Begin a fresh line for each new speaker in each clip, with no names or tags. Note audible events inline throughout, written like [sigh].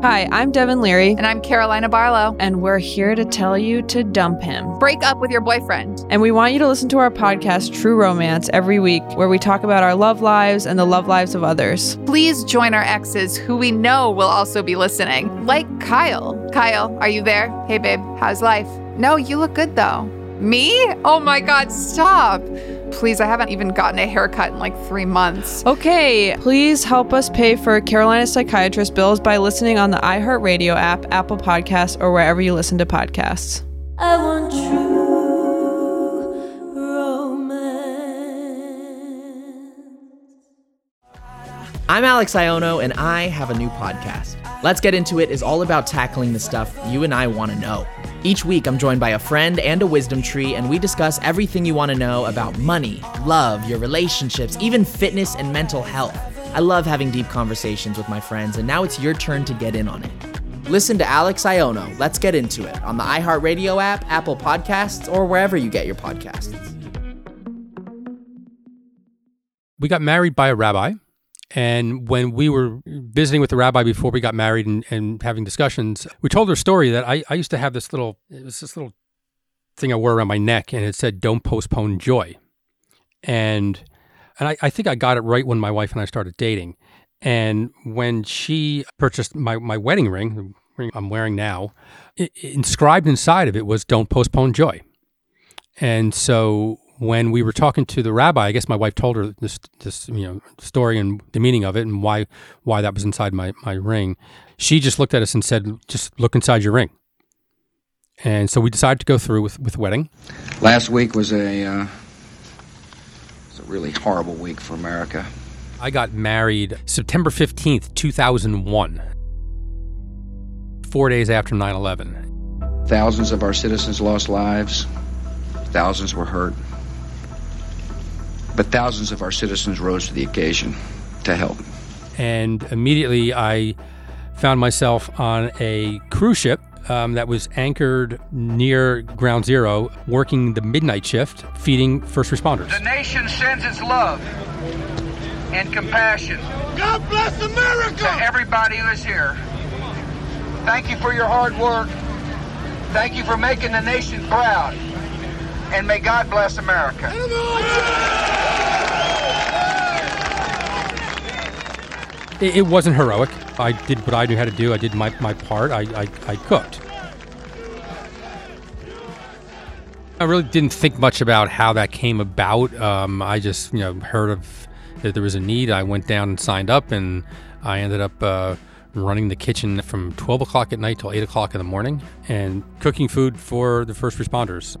Hi, I'm Devin Leary.
And I'm Carolina Barlow.
And we're here to tell you to dump him.
Break up with your boyfriend.
And we want you to listen to our podcast, True Romance, every week, where we talk about our love lives and the love lives of others.
Please join our exes who we know will also be listening, like Kyle. Kyle, are you there? Hey, babe, how's life? No, you look good though. Me? Oh my God, stop. Please, I haven't even gotten a haircut in like three months.
Okay, please help us pay for Carolina's psychiatrist bills by listening on the iHeartRadio app, Apple Podcasts, or wherever you listen to podcasts. I want true
I'm Alex Iono, and I have a new podcast. Let's Get Into It is all about tackling the stuff you and I want to know. Each week, I'm joined by a friend and a wisdom tree, and we discuss everything you want to know about money, love, your relationships, even fitness and mental health. I love having deep conversations with my friends, and now it's your turn to get in on it. Listen to Alex Iono, Let's Get Into It, on the iHeartRadio app, Apple Podcasts, or wherever you get your podcasts.
We got married by a rabbi. And when we were visiting with the rabbi before we got married and, and having discussions, we told her story that I, I used to have this little, it was this little thing I wore around my neck and it said, don't postpone joy. And, and I, I think I got it right when my wife and I started dating. And when she purchased my, my wedding ring, ring I'm wearing now, it, inscribed inside of it was, don't postpone joy. And so when we were talking to the rabbi, I guess my wife told her this this you know story and the meaning of it and why why that was inside my my ring. She just looked at us and said, "Just look inside your ring." And so we decided to go through with with wedding.
Last week was a uh, was a really horrible week for America.
I got married September fifteenth, two thousand one. Four days after 9 11.
Thousands of our citizens lost lives. Thousands were hurt. But thousands of our citizens rose to the occasion to help.
And immediately I found myself on a cruise ship um, that was anchored near Ground Zero, working the midnight shift, feeding first responders.
The nation sends its love and compassion.
God bless America!
To everybody who is here. Thank you for your hard work. Thank you for making the nation proud. And may God bless America.
It, wasn't heroic. I did what I knew how to do. I did my, my part. I, I, I cooked. I really didn't think much about how that came about. Um, I just, you know, heard of that there was a need. I went down and signed up, and I ended up uh, running the kitchen from 12 o'clock at night till 8 o'clock in the morning and cooking food for the first responders.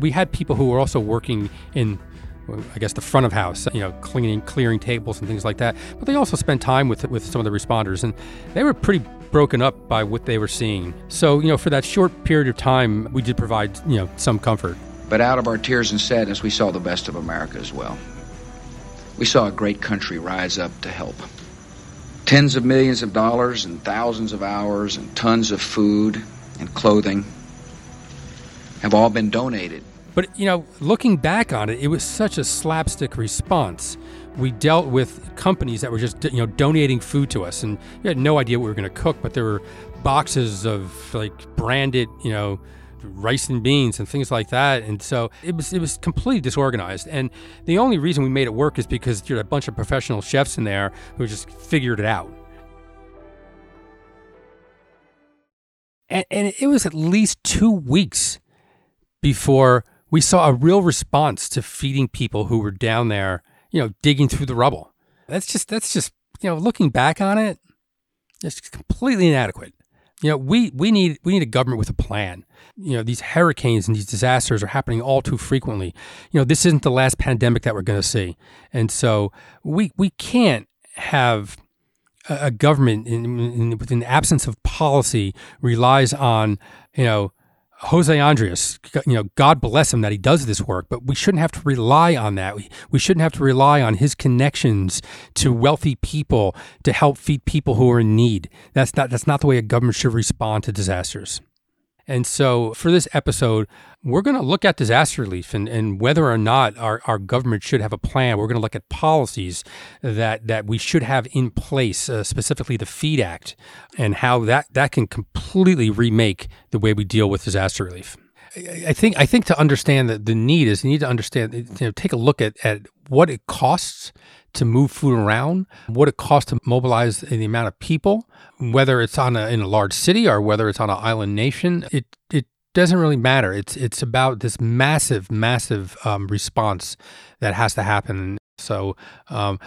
We had people who were also working in I guess the front of house, you know, cleaning, clearing tables and things like that. But they also spent time with with some of the responders, and they were pretty broken up by what they were seeing. So, you know, for that short period of time, we did provide, you know, some comfort.
But out of our tears and sadness, we saw the best of America as well. We saw a great country rise up to help. Tens of millions of dollars and thousands of hours and tons of food and clothing have all been donated
but, you know, looking back on it, it was such a slapstick response. We dealt with companies that were just, you know, donating food to us, and we had no idea what we were going to cook, but there were boxes of like branded, you know, rice and beans and things like that. And so it was it was completely disorganized. And the only reason we made it work is because there were a bunch of professional chefs in there who just figured it out. And, and it was at least two weeks before we saw a real response to feeding people who were down there, you know, digging through the rubble. That's just that's just you know, looking back on it, it's completely inadequate. You know, we we need we need a government with a plan. You know, these hurricanes and these disasters are happening all too frequently. You know, this isn't the last pandemic that we're going to see, and so we we can't have a, government in, in, in the absence of policy relies on you know Jose Andres, you know, God bless him that he does this work, but we shouldn't have to rely on that. We, we shouldn't have to rely on his connections to wealthy people to help feed people who are in need. That's not that's not the way a government should respond to disasters. And so for this episode, we're going to look at disaster relief and, and whether or not our, our government should have a plan. We're going to look at policies that, that we should have in place, uh, specifically the FEED Act, and how that, that can completely remake the way we deal with disaster relief. I think I think to understand the, the need is you need to understand you know take a look at, at what it costs to move food around, what it costs to mobilize the amount of people, whether it's on a, in a large city or whether it's on an island nation. It it doesn't really matter. It's it's about this massive massive um, response that has to happen. So. Um,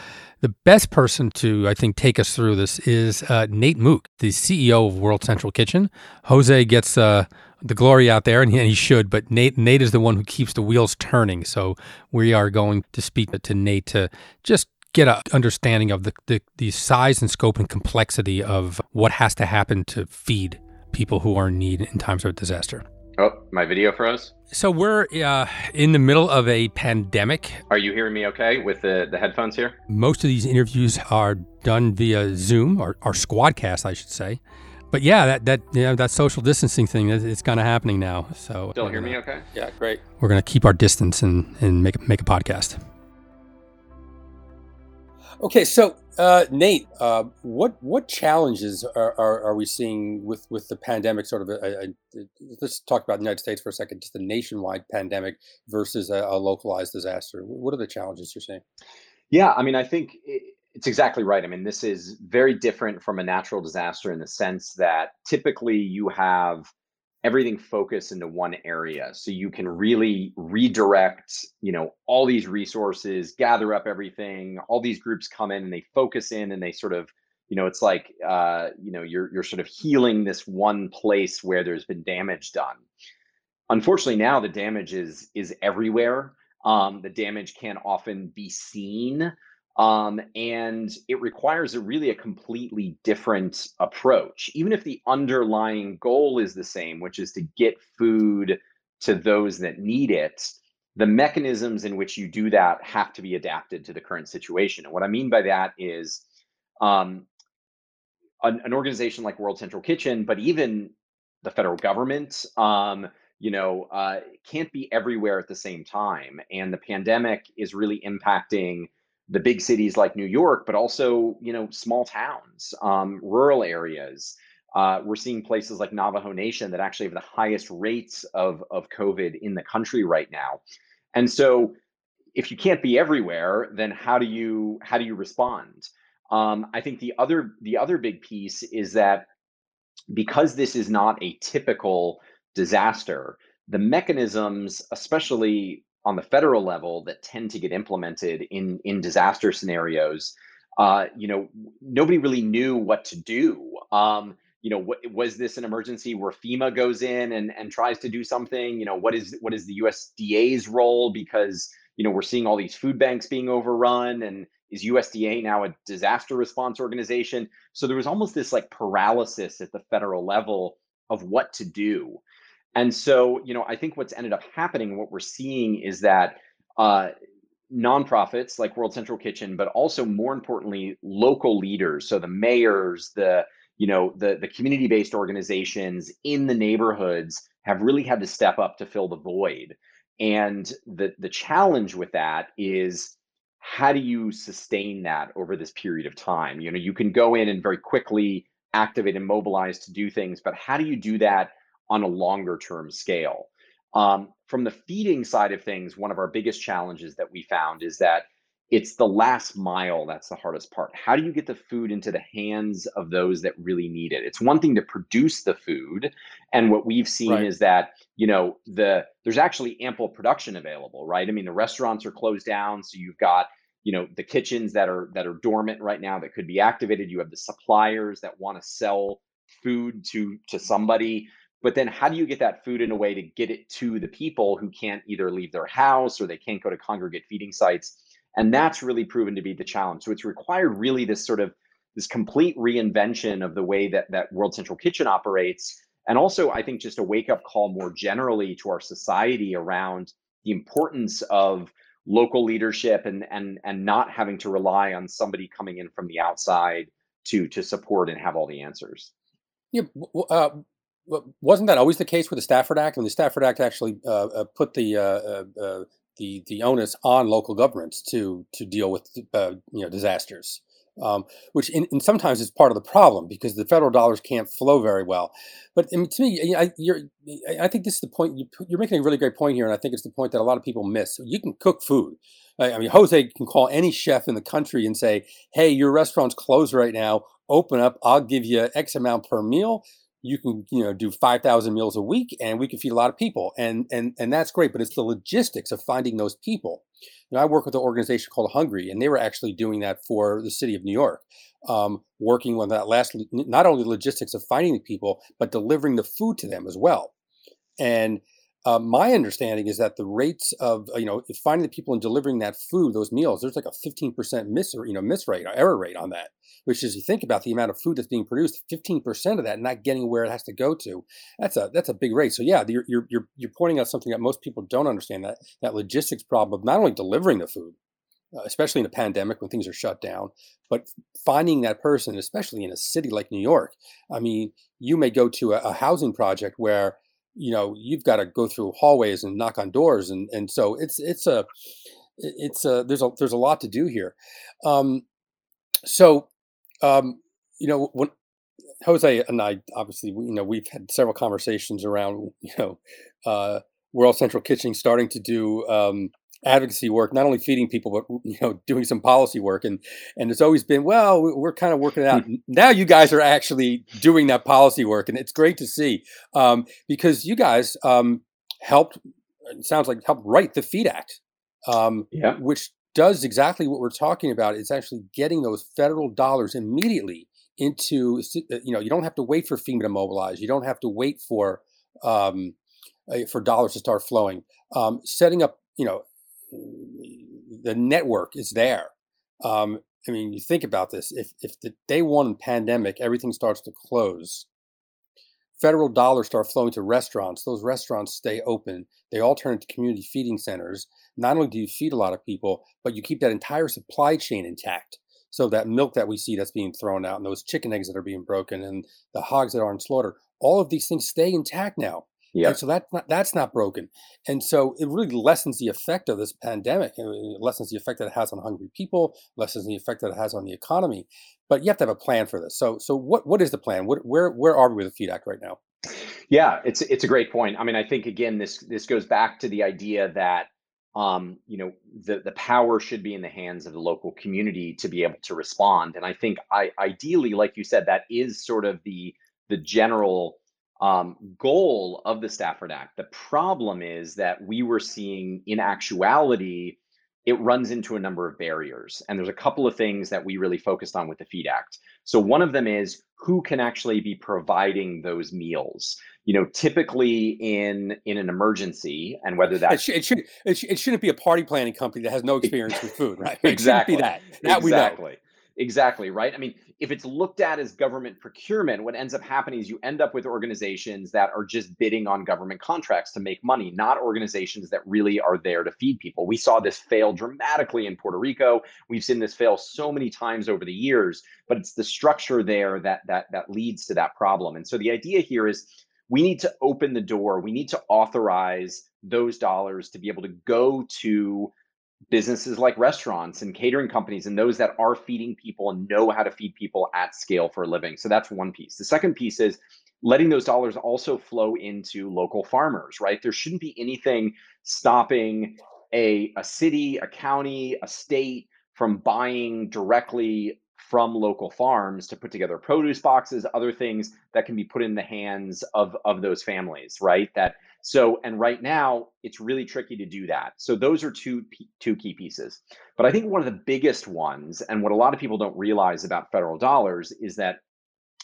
the best person to, I think, take us through this is uh, Nate Mook, the CEO of World Central Kitchen. Jose gets uh, the glory out there, and he, and he, should. But Nate, Nate is the one who keeps the wheels turning. So we are going to speak to Nate to just get an understanding of the, the, the size and scope and complexity of what has to happen to feed people who are in need in times of disaster.
Oh, my video froze.
So we're uh, in the middle of a pandemic.
Are you hearing me okay with the, the headphones here?
Most of these interviews are done via Zoom or, or Squadcast, I should say but yeah, that that you know, that social distancing thing it's kind of happening now. So
still hear me okay?
Yeah, great. We're gonna keep our distance and and make make a podcast.
Okay, so uh, Nate, uh, what what challenges are, are, are, we seeing with, with the pandemic? Sort of, a, a, a, let's talk about the United States for a second. Just a nationwide pandemic versus a, localized disaster. What are the challenges you're seeing?
Yeah, I mean, I think it, it's exactly right. I mean, this is very different from a natural disaster in the sense that typically you have everything focus into one area. So you can really redirect you know all these resources gather up everything all these groups come in and they focus in and they sort of you know it's like uh, you know you're you're sort of healing this one place where there's been damage done. Unfortunately now the damage is is everywhere. Um, the damage can often be seen um, and it requires a really a completely different approach, even if the underlying goal is the same, which is to get food to those that need it. The mechanisms in which you do that have to be adapted to the current situation. And what I mean by that is um, an, an organization like World Central Kitchen, but even the federal government, um, you know, uh, can't be everywhere at the same time. And the pandemic is really impacting the big cities like New York, but also you know small towns, um, rural areas. Uh, we're seeing places like Navajo Nation that actually have the highest rates of of COVID in the country right now, and so if you can't be everywhere, then how do you how do you respond? Um, I think the other the other big piece is that because this is not a typical disaster, the mechanisms, especially on the federal level that tend to get implemented in in disaster scenarios uh, you know nobody really knew what to do. Um, you know was this an emergency where fema goes in and and tries to do something? You know what is what is the usda's role? Because you know we're seeing all these food banks being overrun and is usda now a disaster response organization? So there was almost this like paralysis at the federal level of what to do and so, you know, I think what's ended up happening, what we're seeing is that uh, nonprofits like World Central Kitchen, but also more importantly, local leaders, so the mayors, the you know the the community based organizations in the neighborhoods have really had to step up to fill the void. And the the challenge with that is how do you sustain that over this period of time? You know, you can go in and very quickly activate and mobilize to do things, but how do you do that on a longer term scale. Um, from the feeding side of things, one of our biggest challenges that we found is that it's the last mile that's the hardest part. How do you get the food into the hands of those that really need it? It's one thing to produce the food, and what we've seen right. is that you know the there's actually ample production available, right? I mean, the restaurants are closed down, so you've got you know the kitchens that are that are dormant right now that could be activated. You have the suppliers that want to sell food to to somebody but then how do you get that food in a way to get it to the people who can't either leave their house or they can't go to congregate feeding sites? And that's really proven to be the challenge. So it's required really this sort of this complete reinvention of the way that that world central kitchen operates. And also i think just a wake up call more generally to our society around the importance of local leadership and and and not having to rely on somebody coming in from the outside to to support and have all the answers.
Yeah uh,
wasn't that always the case with the Stafford Act? When the Stafford Act actually uh, uh, put the uh, uh, the the onus on local governments to to deal with uh, you know disasters, um, which in, in, sometimes is part of the problem because the federal dollars can't flow very well. But I mean, to me, I, I think this is the point. You, you're making a really great point here, and I think it's the point that a lot of people miss. You can cook food. I mean, Jose can call any chef in the country and say, "Hey, your restaurant's closed right now. Open up. I'll give you X amount per meal you can you know do 5000 meals a week and we can feed a lot of people. And and and that's great but it's the logistics of finding those people. You know, i work with an organization called hungry and they were actually doing that for the city of new york um, working on that last not only logistics of finding the people but delivering the food to them as well. And uh, my understanding is that the rates of you know finding the people and delivering that food, those meals, there's like a 15% miss you know miss rate, error rate on that. Which is you think about the amount of food that's being produced, 15% of that not getting where it has to go to. That's a that's a big rate. So yeah, you're you're you're, you're pointing out something that most people don't understand that that logistics problem of not only delivering the food, uh, especially in a pandemic when things are shut down, but finding that person, especially in a city like New York. I mean, you may go to a, a housing project where you know you've got to go through hallways and knock on doors and and so it's it's a it's a there's a there's a lot to do here. Um so um you know when jose and i obviously you know we've had several conversations around you know uh world central kitchen starting to do um advocacy work, not only feeding people, but you know, doing some policy work. And and it's always been, well, we're kind of working it out. now you guys are actually doing that policy work, and it's great to see um, because you guys um, helped. It sounds like helped write the Feed Act, um, yeah. which does exactly what we're talking about. It's actually getting those federal dollars immediately into uh, you know you don't have to wait for FEMA to mobilize. You don't have to wait for um, for dollars to start flowing. Um, setting up you know the network is there. Um, I mean, you think about this. If if the day one pandemic, everything starts to close, federal dollars start flowing to restaurants. Those restaurants stay open. They all turn into community feeding centers. Not only do you feed a lot of people, but you keep that entire supply chain intact. So that milk that we see that's being thrown out, and those chicken eggs that are being broken, and the hogs that are in slaughter, all of these things stay intact now. Yeah. so that's not, that's not broken. And so it really lessens the effect of this pandemic. It lessens the effect that it has on hungry people, lessens the effect that it has on the economy. But you have to have a plan for this. So so what what is the plan? What, where where are we with the Feed Act right now?
Yeah, it's it's a great point. I mean, I think again this this goes back to the idea that um, you know the the power should be in the hands of the local community to be able to respond. And I think I ideally, like you said, that is sort of the the general um, goal of the Stafford Act. The problem is that we were seeing, in actuality, it runs into a number of barriers. And there's a couple of things that we really focused on with the Feed Act. So one of them is who can actually be providing those meals. You know, typically in in an emergency, and whether that
it, should, it should it, should, it shouldn't be a party planning company that has no experience with food, right?
exactly.
that. That
exactly. Exactly, right? I mean, if it's looked at as government procurement, what ends up happening is you end up with organizations that are just bidding on government contracts to make money, not organizations that really are there to feed people. We saw this fail dramatically in Puerto Rico. We've seen this fail so many times over the years, but it's the structure there that that that leads to that problem. And so the idea here is we need to open the door. We need to authorize those dollars to be able to go to businesses like restaurants and catering companies and those that are feeding people and know how to feed people at scale for a living. So that's one piece. The second piece is letting those dollars also flow into local farmers, right? There shouldn't be anything stopping a, a city, a county, a state from buying directly from local farms to put together produce boxes, other things that can be put in the hands of, of those families, right? That so, and right now it's really tricky to do that. So those are two two key pieces. But I think one of the biggest ones, and what a lot of people don't realize about federal dollars, is that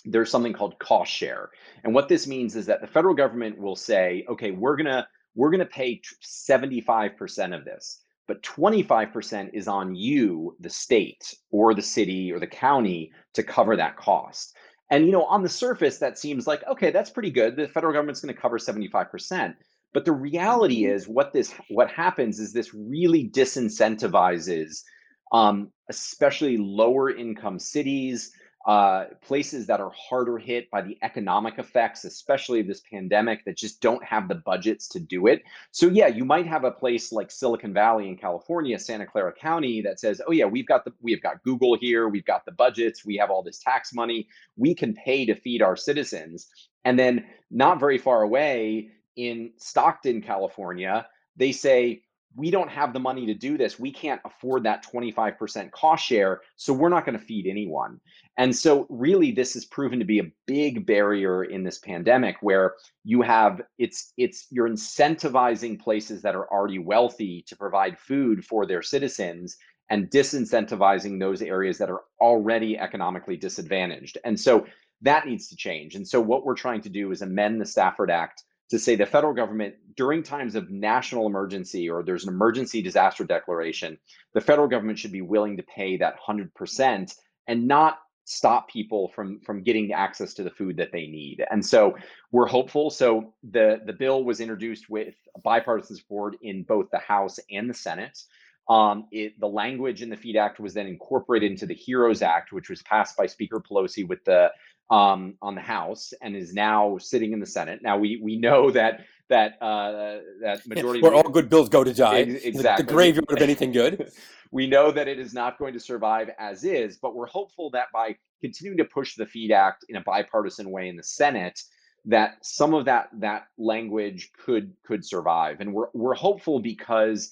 there's something called cost share. And what this means is that the federal government will say, okay, we're gonna we're gonna pay 75% of this, but 25% is on you, the state or the city or the county, to cover that cost. And you know, on the surface, that seems like okay, that's pretty good. The federal government's going to cover 75%. But the reality mm-hmm. is, what this what happens is this really disincentivizes, um, especially lower income cities, uh, places that are harder hit by the economic effects, especially this pandemic, that just don't have the budgets to do it. So, yeah, you might have a place like Silicon Valley in California, Santa Clara County, that says, "Oh yeah, we've got the we have got Google here, we've got the budgets, we have all this tax money, we can pay to feed our citizens." And then, not very far away in Stockton, California, they say, we don't have the money to do this. We can't afford that 25% cost share. So we're not going to feed anyone. And so, really, this has proven to be a big barrier in this pandemic where you have it's it's you're incentivizing places that are already wealthy to provide food for their citizens and disincentivizing those areas that are already economically disadvantaged. And so that needs to change. And so what we're trying to do is amend the Stafford Act to say the federal government during times of national emergency or there's an emergency disaster declaration the federal government should be willing to pay that 100% and not stop people from from getting access to the food that they need. And so we're hopeful. So the the bill was introduced with bipartisan support in both the house and the senate um, it, the language in the feed act was then incorporated into the heroes act which was passed by speaker pelosi with the um, on the House and is now sitting in the Senate. Now we we know that that uh, that [laughs] majority
where all good bills go to die.
Exactly,
the, the graveyard of anything good. [laughs]
we know that it is not going to survive as is, but we're hopeful that by continuing to push the Feed Act in a bipartisan way in the Senate, that some of that that language could could survive, and we're we're hopeful because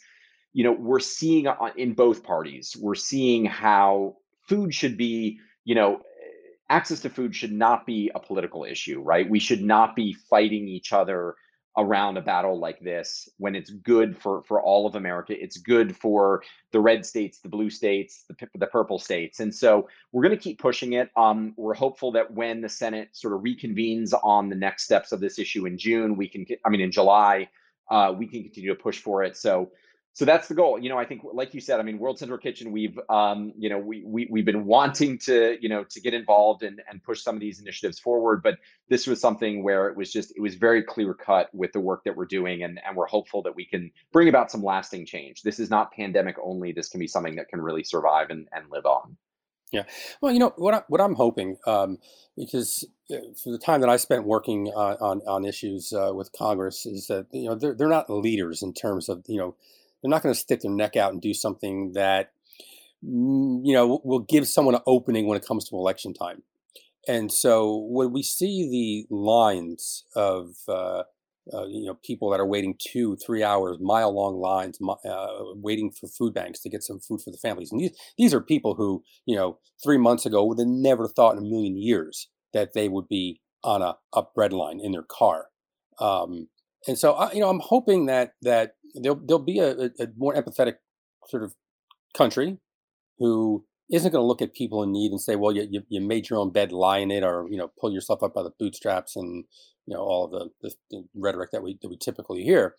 you know we're seeing uh, in both parties we're seeing how food should be you know access to food should not be a political issue, right? We should not be fighting each other around a battle like this when it's good for for all of America. It's good for the red states, the blue states, the the purple states, and so we're going to keep pushing it. Um, we're hopeful that when the Senate sort of reconvenes on the next steps of this issue in June, we can, I mean, in July, uh, we can continue to push for it. So so that's the goal you know i think like you said i mean world central kitchen we've um, you know we, we we've been wanting to you know to get involved and and push some of these initiatives forward but this was something where it was just it was very clear cut with the work that we're doing and and we're hopeful that we can bring about some lasting change. This is not pandemic only this can be something that can really survive and, and live on.
Yeah. Well you know what I, what i'm hoping um, because uh, for the time that I spent working on on, on issues uh, with Congress is that you know they're they're not leaders in terms of you know they're not going to stick their neck out and do something that mm, you know will give someone an opening when it comes to election time. And so when we see the lines of uh, uh, you know people that are waiting two, three hours, mile long lines, uh, waiting for food banks to get some food for the families, and these these are people who you know three months ago would have never thought in a million years that they would be on a, a bread line in their car. Um, and so I, you know I'm hoping that that there'll there'll be a, a more empathetic sort of country who isn't going to look at people in need and say, well, you, you, made your own bed, lie in it, or you know, pull yourself up by the bootstraps, and you know all of the, the, the rhetoric that we that we typically hear.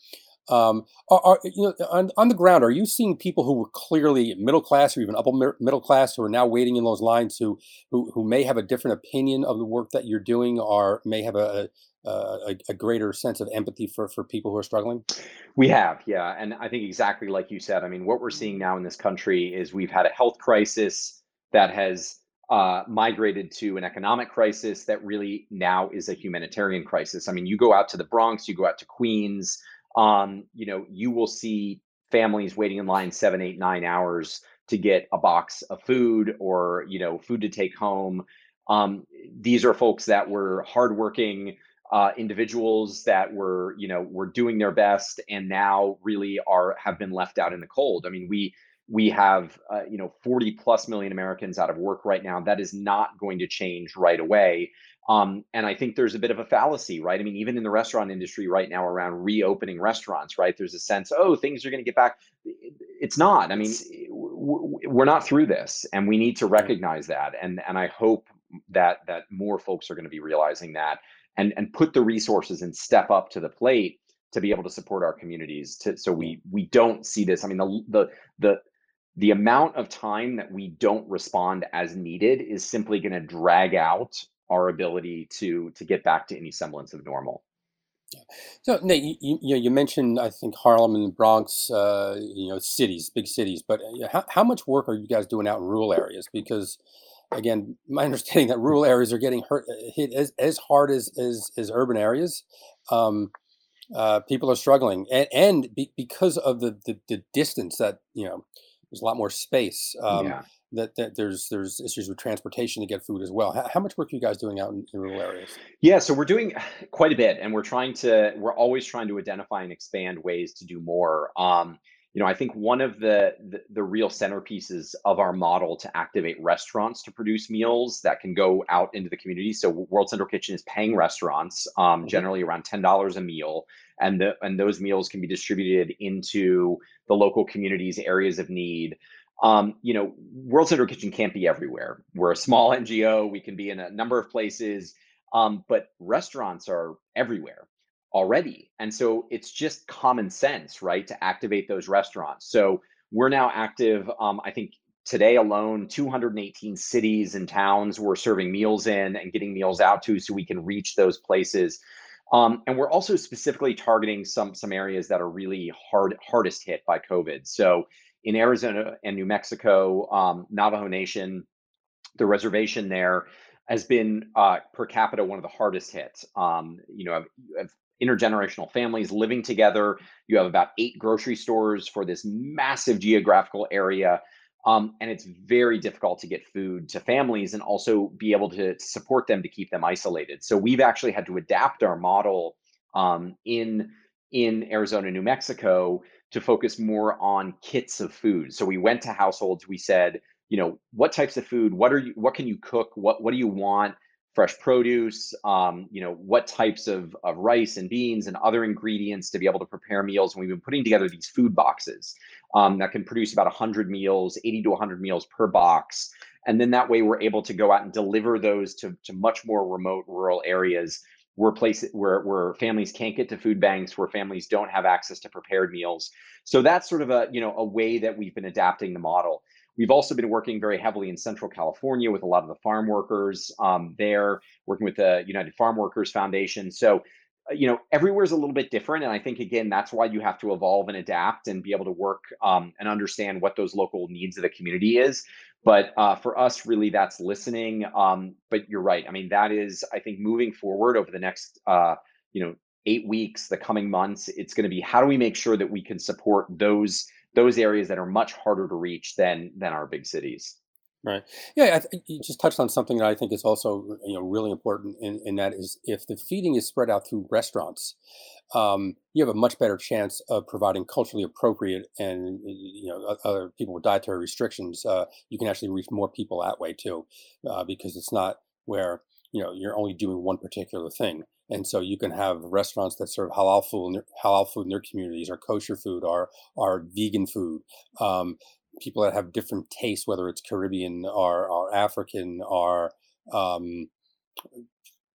Um, are, are, you know on, on the ground? Are you seeing people who were clearly middle class or even upper middle class who are now waiting in those lines who who who may have a different opinion of the work that you're doing, or may have a, a, a, greater sense of empathy for, for people who are struggling?
We have, yeah. And I think exactly like you said, I mean, what we're seeing now in this country is we've had a health crisis that has uh, migrated to an economic crisis that really now is a humanitarian crisis. I mean, you go out to the Bronx, you go out to Queens, um, you know, you will see families waiting in line seven, eight, nine hours to get a box of food or, you know, food to take home. Um, these are folks that were hardworking, uh, individuals that were you know were doing their best and now really are have been left out in the cold. I mean we we have uh, you know 40 plus million americans out of work right now. That is not going to change right away. Um, and i think there's a bit of a fallacy right? I mean even in the restaurant industry right now around reopening restaurants right? There's a sense oh things are going to get back. It's not. I mean we're not through this and we need to recognize that. And and i hope that that more folks are going to be realizing that and and put the resources and step up to the plate to be able to support our communities to so we we don't see this i mean the the the the amount of time that we don't respond as needed is simply going to drag out our ability to to get back to any semblance of normal
so Nate, you, you, you mentioned I think Harlem and the Bronx, uh, you know, cities, big cities. But uh, how, how much work are you guys doing out in rural areas? Because again, my [laughs] understanding that rural areas are getting hurt, hit as, as hard as, as, as urban areas. Um, uh, people are struggling, and, and be, because of the, the, the distance that you know, there's a lot more space. Um, yeah. That, that, there's there's issues with transportation to get food as well. How, how much work are you guys doing out in, in, rural areas?
Yeah, so we're doing quite a bit, and we're trying to we're always trying to identify and expand ways to do more. Um, you know, I think one of the, the, the real centerpieces of our model to activate restaurants to produce meals that can go out into the community. So World Central Kitchen is paying restaurants um, mm-hmm. generally around ten dollars a meal, and the and those meals can be distributed into the local communities, areas of need. Um, you know, World Central Kitchen can't be everywhere. We're a small [laughs] NGO. We can be in a number of places, um, but restaurants are everywhere already. And so it's just common sense, right, to activate those restaurants. So we're now active, um, I think today alone, 218 cities and towns we're serving meals in and getting meals out to so we can reach those places. Um, and we're also specifically targeting some some areas that are really hard hardest hit by COVID. So in Arizona and New Mexico, um, Navajo Nation, the reservation there has been uh, per capita one of the hardest hit. Um, you know, intergenerational families living together. You have about eight grocery stores for this massive geographical area. Um, and it's very difficult to get food to families and also be able to support them to keep them isolated. So we've actually had to adapt our model um, in in Arizona, New Mexico, to focus more on kits of food. So we went to households. We said, you know, what types of food? What are you? What can you cook? What What do you want? Fresh produce, um, you know, what types of, of rice and beans and other ingredients to be able to prepare meals. And we've been putting together these food boxes um, that can produce about 100 meals, 80 to 100 meals per box. And then that way we're able to go out and deliver those to, to much more remote rural areas where places where, where families can't get to food banks, where families don't have access to prepared meals. So that's sort of a, you know, a way that we've been adapting the model. We've also been working very heavily in Central California with a lot of the farm workers um, there, working with the United Farm Workers Foundation. So, uh, you know, everywhere's a little bit different. And I think, again, that's why you have to evolve and adapt and be able to work um, and understand what those local needs of the community is. But uh, for us, really, that's listening. Um, but you're right. I mean, that is, I think, moving forward over the next, uh, you know, eight weeks, the coming months, it's going to be how do we make sure that we can support those those areas that are much harder to reach than than our big cities.
Right. Yeah, I you just touched on something that I think is also you know really important, in, in that is if the feeding is spread out through restaurants, um, you have a much better chance of providing culturally appropriate and you know other people with dietary restrictions. Uh, you can actually reach more people that way too, uh, because it's not where you know you're only doing one particular thing and so you can have restaurants that serve halal food, halal food in their communities, or kosher food, or or vegan food. Um, people that have different tastes, whether it's Caribbean or, or African or um,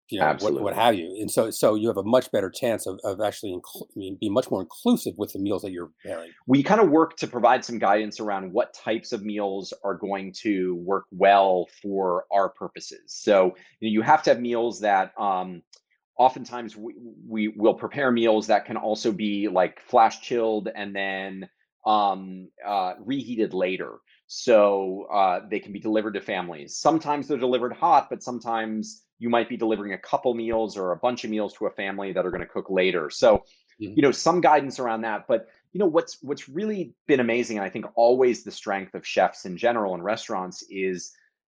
you know what, what, have you. And so so you have a much better chance of, of actually inclu- be much more inclusive with the meals that you're preparing.
We kind of work to provide some guidance around what types of meals are going to work well for our purposes. So you, know, you have to have meals that um, oftentimes we, we will prepare meals that can also be like flash chilled and then um, uh, reheated later. So uh, they can be delivered to families. Sometimes they're delivered hot, but sometimes you might be delivering a couple meals or a bunch of meals to a family that are going to cook later. So, mm-hmm. you know, some guidance around that. But you know, what's what's really been amazing, and I think always the strength of chefs in general and restaurants is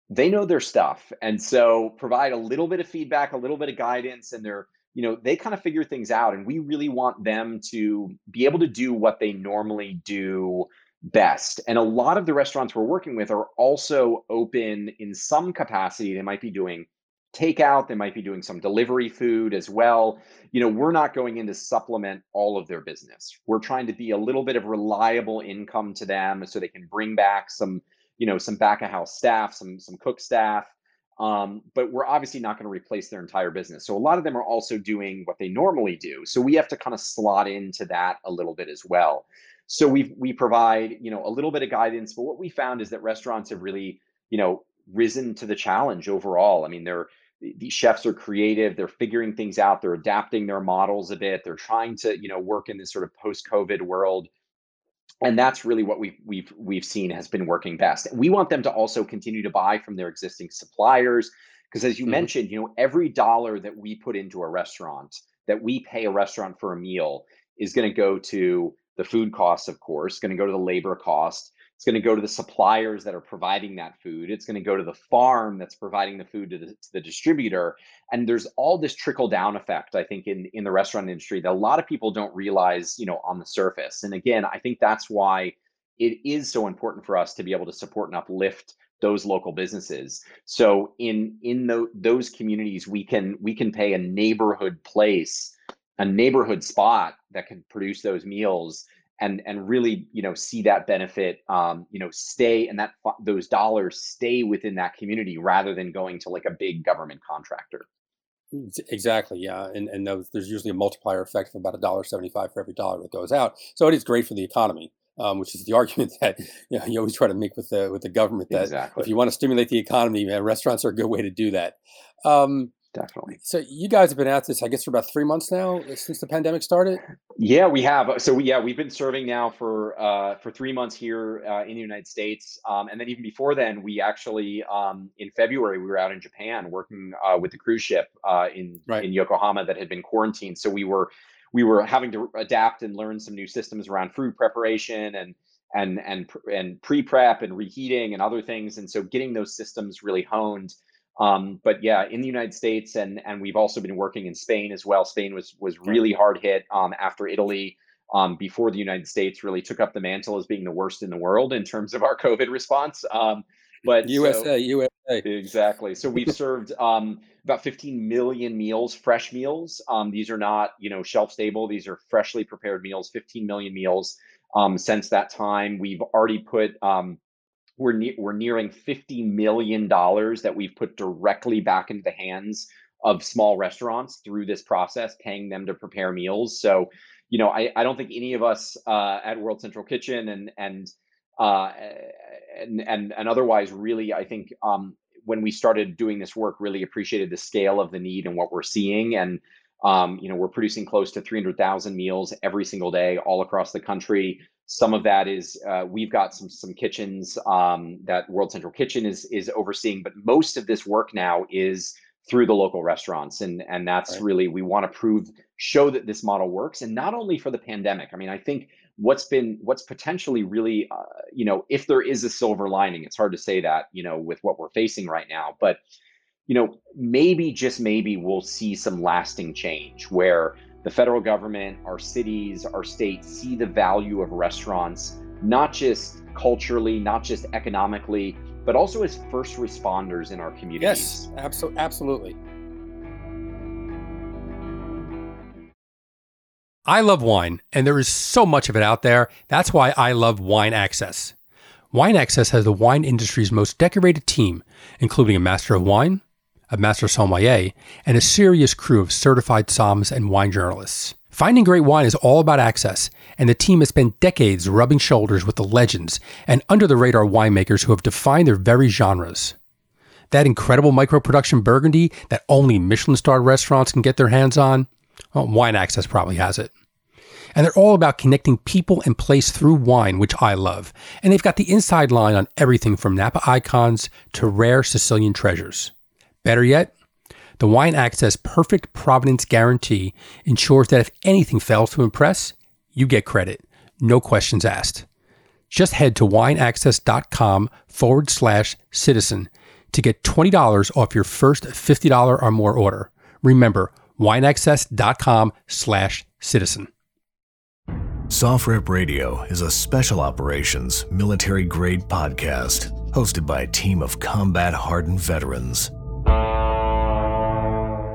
they know their stuff and so provide a little bit of feedback a little bit of guidance and they're you know they kind of figure things out and we really want them to be able to do what they normally do best. And a lot of the restaurants we're working with are also open in some capacity. They might be doing takeout they might be doing some delivery food as well. You know we're not going in to supplement all of their business. We're trying to be a little bit of reliable income to them so they can bring back some you know some back of house staff, some some cook staff. Um, but we're obviously not going to replace their entire business. So a lot of them are also doing what they normally do. So we have to kind of slot into that a little bit as well. So we we provide you know a little bit of guidance, but what we found is that restaurants have really you know risen to the challenge overall. I mean, they're these chefs are creative they're figuring things out they're adapting their models a bit they're trying to you know work in this sort of post covid world and that's really what we've we've we've seen has been working best. We want them to also continue to buy from their existing suppliers because, as you mm-hmm. mentioned, you know every dollar that we put into a restaurant, that we pay a restaurant for a meal, is going to go to the food costs, of course, going to go to the labor cost, it's going to go to the suppliers that are providing that food. It's going to go to the farm that's providing the food to the, to the distributor. And there's all this trickle down effect, I think, in, in the restaurant industry that a lot of people don't realize, you know, on the surface. And again, I think that's why it is so important for us to be able to support and uplift those local businesses. So in in the, those communities, we can we can pay a neighborhood place, a neighborhood spot that can produce those meals and and really you know see that benefit um, you know stay and that those dollars stay within that community rather than going to like a big government contractor
exactly yeah and and there's usually a multiplier effect of about a dollar 75 for every dollar that goes out so it is great for the economy um, which is the [laughs] argument that you, know, you always try to make with the with the government that
exactly.
if you want to stimulate the economy man, restaurants are a good way to do that um,
definitely.
So you guys have been at this, I guess, for about three months now since the pandemic started.
Yeah, we have. So we, yeah, we've been serving now for uh, for three months here uh, in the United States, um, and then even before then, we actually um, in February we were out in Japan working uh, with the cruise ship uh, in right. in Yokohama that had been quarantined. So we were we were having to adapt and learn some new systems around food preparation and and and and pre prep and reheating and other things. And so getting those systems really honed um, but yeah, in the United States, and and we've also been working in Spain as well. Spain was was really hard hit um, after Italy. Um, before the United States really took up the mantle as being the worst in the world in terms of our [laughs] COVID response. Um, but
USA, so, USA,
exactly. So we've [laughs] served um, about 15 million meals, fresh meals. Um, these are not, you know, shelf stable. These are freshly prepared meals. 15 million meals since that time. We've already put we're ne- we're nearing 50 million dollars that we've put directly back into the hands of small restaurants through this process paying them to prepare meals. So you know i, I don't think any of us uh, at world central kitchen and and uh, and, and and otherwise really i think um, when we started doing this work really appreciated the scale of the need and what we're seeing. And um, you know we're producing close to 300000 meals every single day all across the country some of that is uh, we've got some some kitchens um, that World Central Kitchen is is overseeing, but most of this work now is through the local restaurants, and and that's right. really we want to prove show that this model works, and not only for the pandemic. I mean, I think what's been what's potentially really uh, you know if there is a silver lining, it's hard to say that you know with what we're facing right now, but you know maybe just maybe we'll see some lasting change where the federal government, our cities, our states see the value of restaurants, not just culturally, not just economically, but also as first responders in our communities.
Yes, abso- absolutely.
I love wine, and there is so much of it out there. That's why I love Wine Access. Wine Access has the wine industry's most decorated team, including a master of wine, a master sommelier, and a serious crew of certified somms and wine journalists. Finding great wine is all about access, and the team has spent decades rubbing shoulders with the legends and under the radar winemakers who have defined their very genres. That incredible micro production Burgundy that only Michelin starred restaurants can get their hands on, well, Wine Access probably has it. And they're all about connecting people and place through wine, which I love. And they've got the inside line on everything from Napa icons to rare Sicilian treasures. Better yet, the Wine Access Perfect Provenance Guarantee ensures that if anything fails to impress, you get credit, no questions asked. Just head to wineaccess.com forward slash citizen to get $20 off your first $50 or more order. Remember, wineaccess.com slash citizen.
SOFREP Radio is a special operations military grade podcast hosted by a team of combat hardened veterans.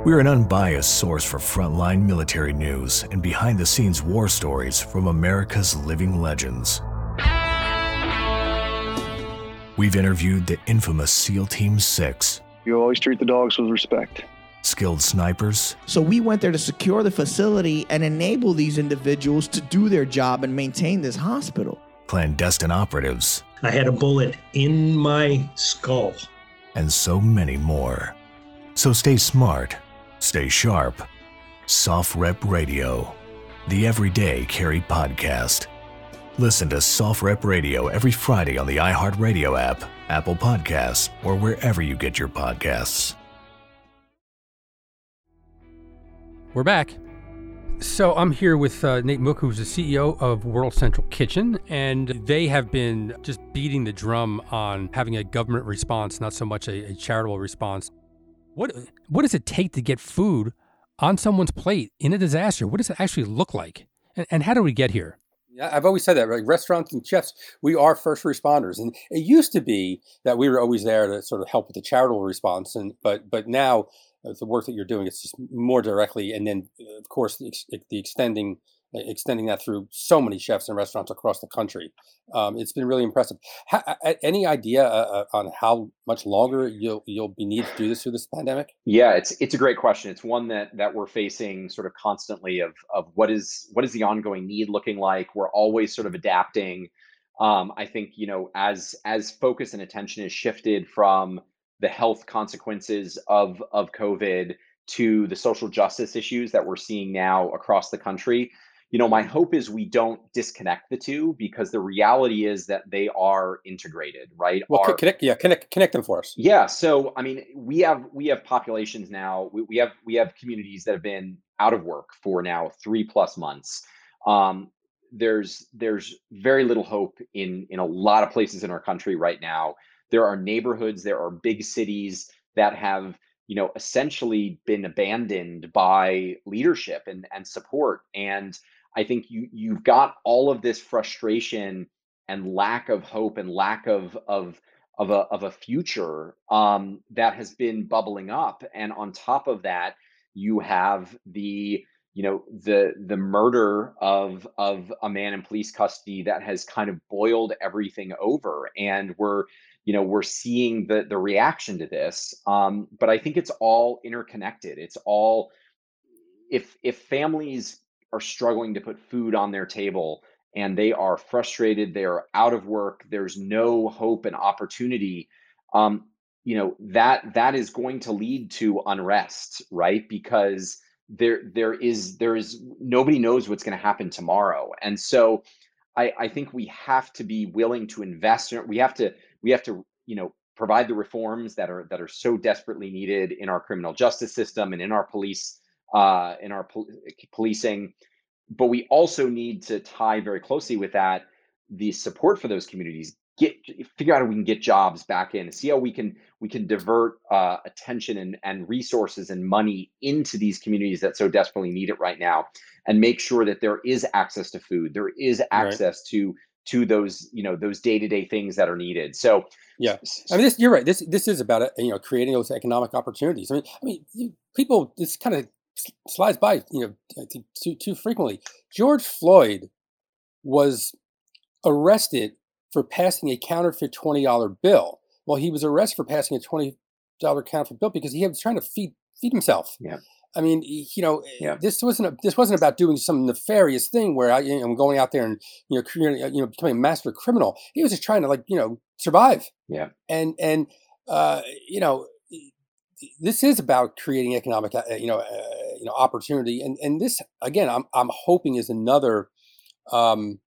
We're an unbiased source for frontline military news and behind the scenes war stories from America's living legends. We've interviewed the infamous SEAL Team 6.
You always treat the dogs with respect.
Skilled snipers.
So we went there to secure the facility and enable these individuals to do their job and maintain this hospital.
Clandestine operatives.
I had a bullet in my skull.
And so many more. So stay smart Stay sharp. SOFREP Radio, the Everyday Carry Podcast. Listen to SOFREP Radio every Friday on the iHeartRadio app, Apple Podcasts, or wherever you get your podcasts.
We're back. So I'm here with uh, Nate Mook, who's the CEO of World Central Kitchen, and they have been just beating the drum on having a government response, not so much a, a charitable response. What what does it take to get food on someone's plate in a disaster? What does it actually look like, and, and how do we get here?
Yeah, I've always said that. Like restaurants and chefs, we are first responders, and it used to be that we were always there to sort of help with the charitable response, and but but now uh, the work that you're doing it's just more directly, and then uh, of course the, the extending extending that through so many chefs and restaurants across the country. Um, it's been really impressive. Ha- any idea uh, uh, on how much longer you'll you'll be needed to do this through this pandemic?
Yeah, it's it's a great question. It's one that that we're facing sort of constantly of of what is what is the ongoing need looking like. We're always sort of adapting. Um, I think you know as as focus and attention is shifted from the health consequences of of COVID to the social justice issues that we're seeing now across the country you know my hope is we don't disconnect the two because the reality is that they are integrated right?
Well
Our,
connect yeah connect connect them for us.
Yeah so i mean we have we have populations now we, we have we have communities that have been out of work for now three plus months. Um, there's there's very little hope in in a lot of places in our country right now. There are neighborhoods there are big cities that have you know essentially been abandoned by leadership and and support and I think you you've got all of this frustration and lack of hope and lack of of of a of a future um, that has been bubbling up, and on top of that, you have the you know the the murder of of a man in police custody that has kind of boiled everything over, and we're you know we're seeing the the reaction to this, um, but I think it's all interconnected. It's all if if families are struggling to put food on their table and they are frustrated, they are out of work, there's no hope and opportunity, um, you know that that is going to lead to unrest, right? Because there there is there is nobody knows what's going to happen tomorrow, and so I, I think we have to be willing to invest. We have to we have to you know provide the reforms that are that are so desperately needed in our criminal justice system and in our police uh, in our pol- policing. But we also need to tie very closely with that the support for those communities. Get figure out how we can get jobs back in. See how we can we can divert uh, attention and, and resources and money into these communities that so desperately need it right now, and make sure that there is access to food, there is access right. to to those you know those day to day things that are needed. So
yeah, I mean, this, you're right. This this is about uh, you know creating those economic opportunities. I mean, I mean, people this kind of slides by, you know, too too frequently. George Floyd was arrested for passing a counterfeit twenty dollar bill. Well, he was arrested for passing a twenty dollar counterfeit bill because he was trying to feed feed himself.
Yeah.
I mean, you know, yeah. this wasn't a, this wasn't about doing some nefarious thing where I, you know, I'm going out there and you know, creating, you know, becoming a master criminal. He was just trying to like, you know, survive.
Yeah.
And and uh, you know, this is about creating economic, uh, you know, uh, you know opportunity and and this again i'm i'm hoping is another um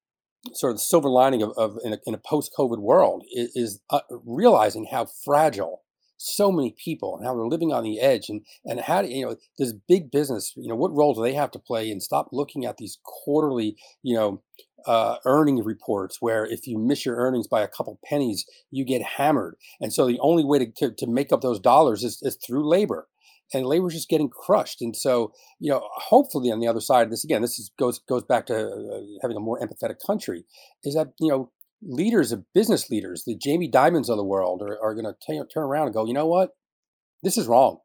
sort of silver lining of, of in a, in a post-covid world is, is uh, realizing how fragile so many people and how they're living on the edge and and how do you know this big business you know what role do they have to play and stop looking at these quarterly you know uh, earning reports where if you miss your earnings by a couple pennies you get hammered. And so the only way to, to, to make up those dollars is, is through labor. And labor's just getting crushed. And so, you know, hopefully on the other side this, again, this is, goes goes back to uh, having a more empathetic country, is that you know leaders of business leaders, the Jamie Dimons of the world, are, are going to turn around and go, you know what, this is wrong,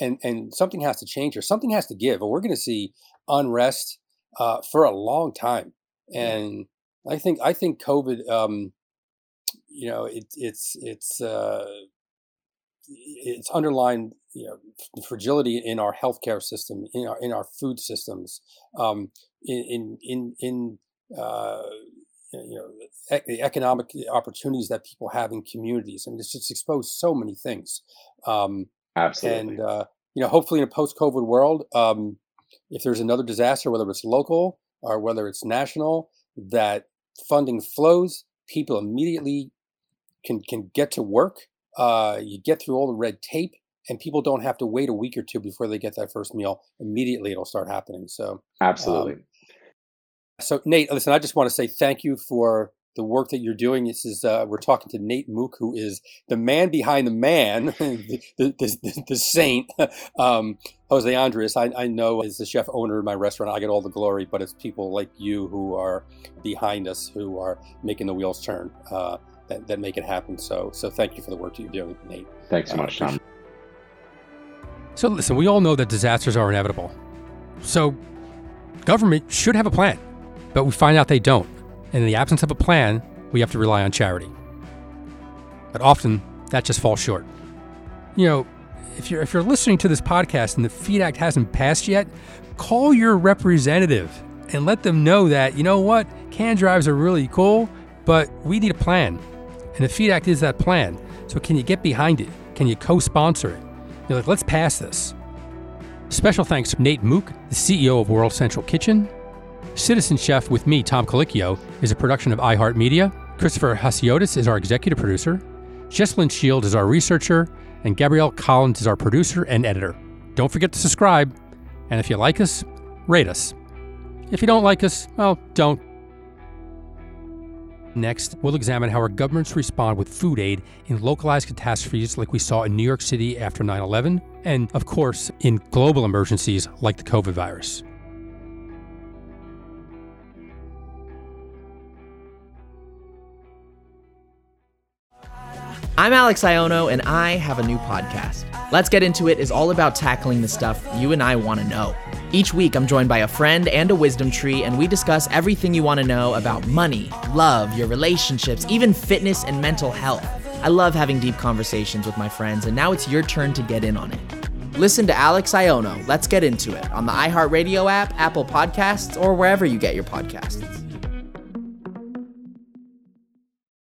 and and something has to change or something has to give, or we're going to see unrest uh, for a long time. And I think I think COVID, um, you know, it, it's it's uh, it's underlined you know fragility in our healthcare system, in our in our food systems, um, in in in uh, you know the economic opportunities that people have in communities. I mean, it's just exposed so many things. Um,
Absolutely.
And uh, you know, hopefully, in a post-COVID world, um, if there's another disaster, whether it's local or whether it's national, that
funding flows, people immediately can can get to work. Uh, you get through all the red tape, and people don't have to wait a week or two before they get that first meal. Immediately, it'll start happening. So
absolutely. Um,
so Nate, listen, I just want to say thank you for the work that you're doing. This is uh, we're talking to Nate Mook, who is the man behind the man, [laughs] the, the, the, the, saint, [laughs] um, Jose Andres. I, I know as the chef owner of my restaurant, I get all the glory, but it's people like you who are behind us, who are making the wheels turn, uh, that, that make it happen. So, so thank you for the work that you're doing, Nate.
Thanks so much, Tom.
So listen, we all know that disasters are inevitable. So government should have a plan, but we find out they don't. And in the absence of a plan, we have to rely on charity. But often, that just falls short. You know, if you're, if you're listening to this podcast and the FEED Act hasn't passed yet, call your representative and let them know that, you know what, can drives are really cool, but we need a plan. And the FEED Act is that plan. So can you get behind it? Can you co sponsor it? You're like, let's pass this. Special thanks to Nate Mook, the CEO of World Central Kitchen, Citizen Chef with me, Tom Colicchio, is a production of iHeartMedia. Christopher Hasiotis is our executive producer. Jesslyn Shield is our researcher. And Gabrielle Collins is our producer and editor. Don't forget to subscribe. And if you like us, rate us. If you don't like us, well, don't. Next, we'll examine how our governments respond with food aid in localized catastrophes like we saw in New York City after 9 11, and of course, in global emergencies like the COVID virus.
I'm Alex Iono, and I have a new podcast. Let's Get Into It is all about tackling the stuff you and I want to know. Each week, I'm joined by a friend and a wisdom tree, and we discuss everything you want to know about money, love, your relationships, even fitness and mental health. I love having deep conversations with my friends, and now it's your turn to get in on it. Listen to Alex Iono, Let's Get Into It on the iHeartRadio app, Apple Podcasts, or wherever you get your podcasts.